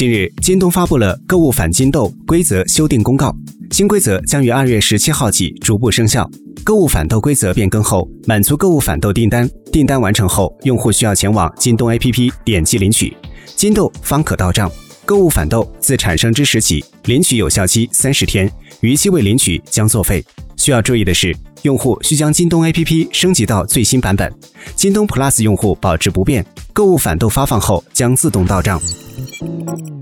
近日，京东发布了购物返金豆规则修订公告，新规则将于二月十七号起逐步生效。购物返豆规则变更后，满足购物返豆订单，订单完成后，用户需要前往京东 APP 点击领取，金豆方可到账。购物返豆自产生之时起，领取有效期三十天，逾期未领取将作废。需要注意的是，用户需将京东 APP 升级到最新版本。京东 Plus 用户保持不变，购物返豆发放后将自动到账。Música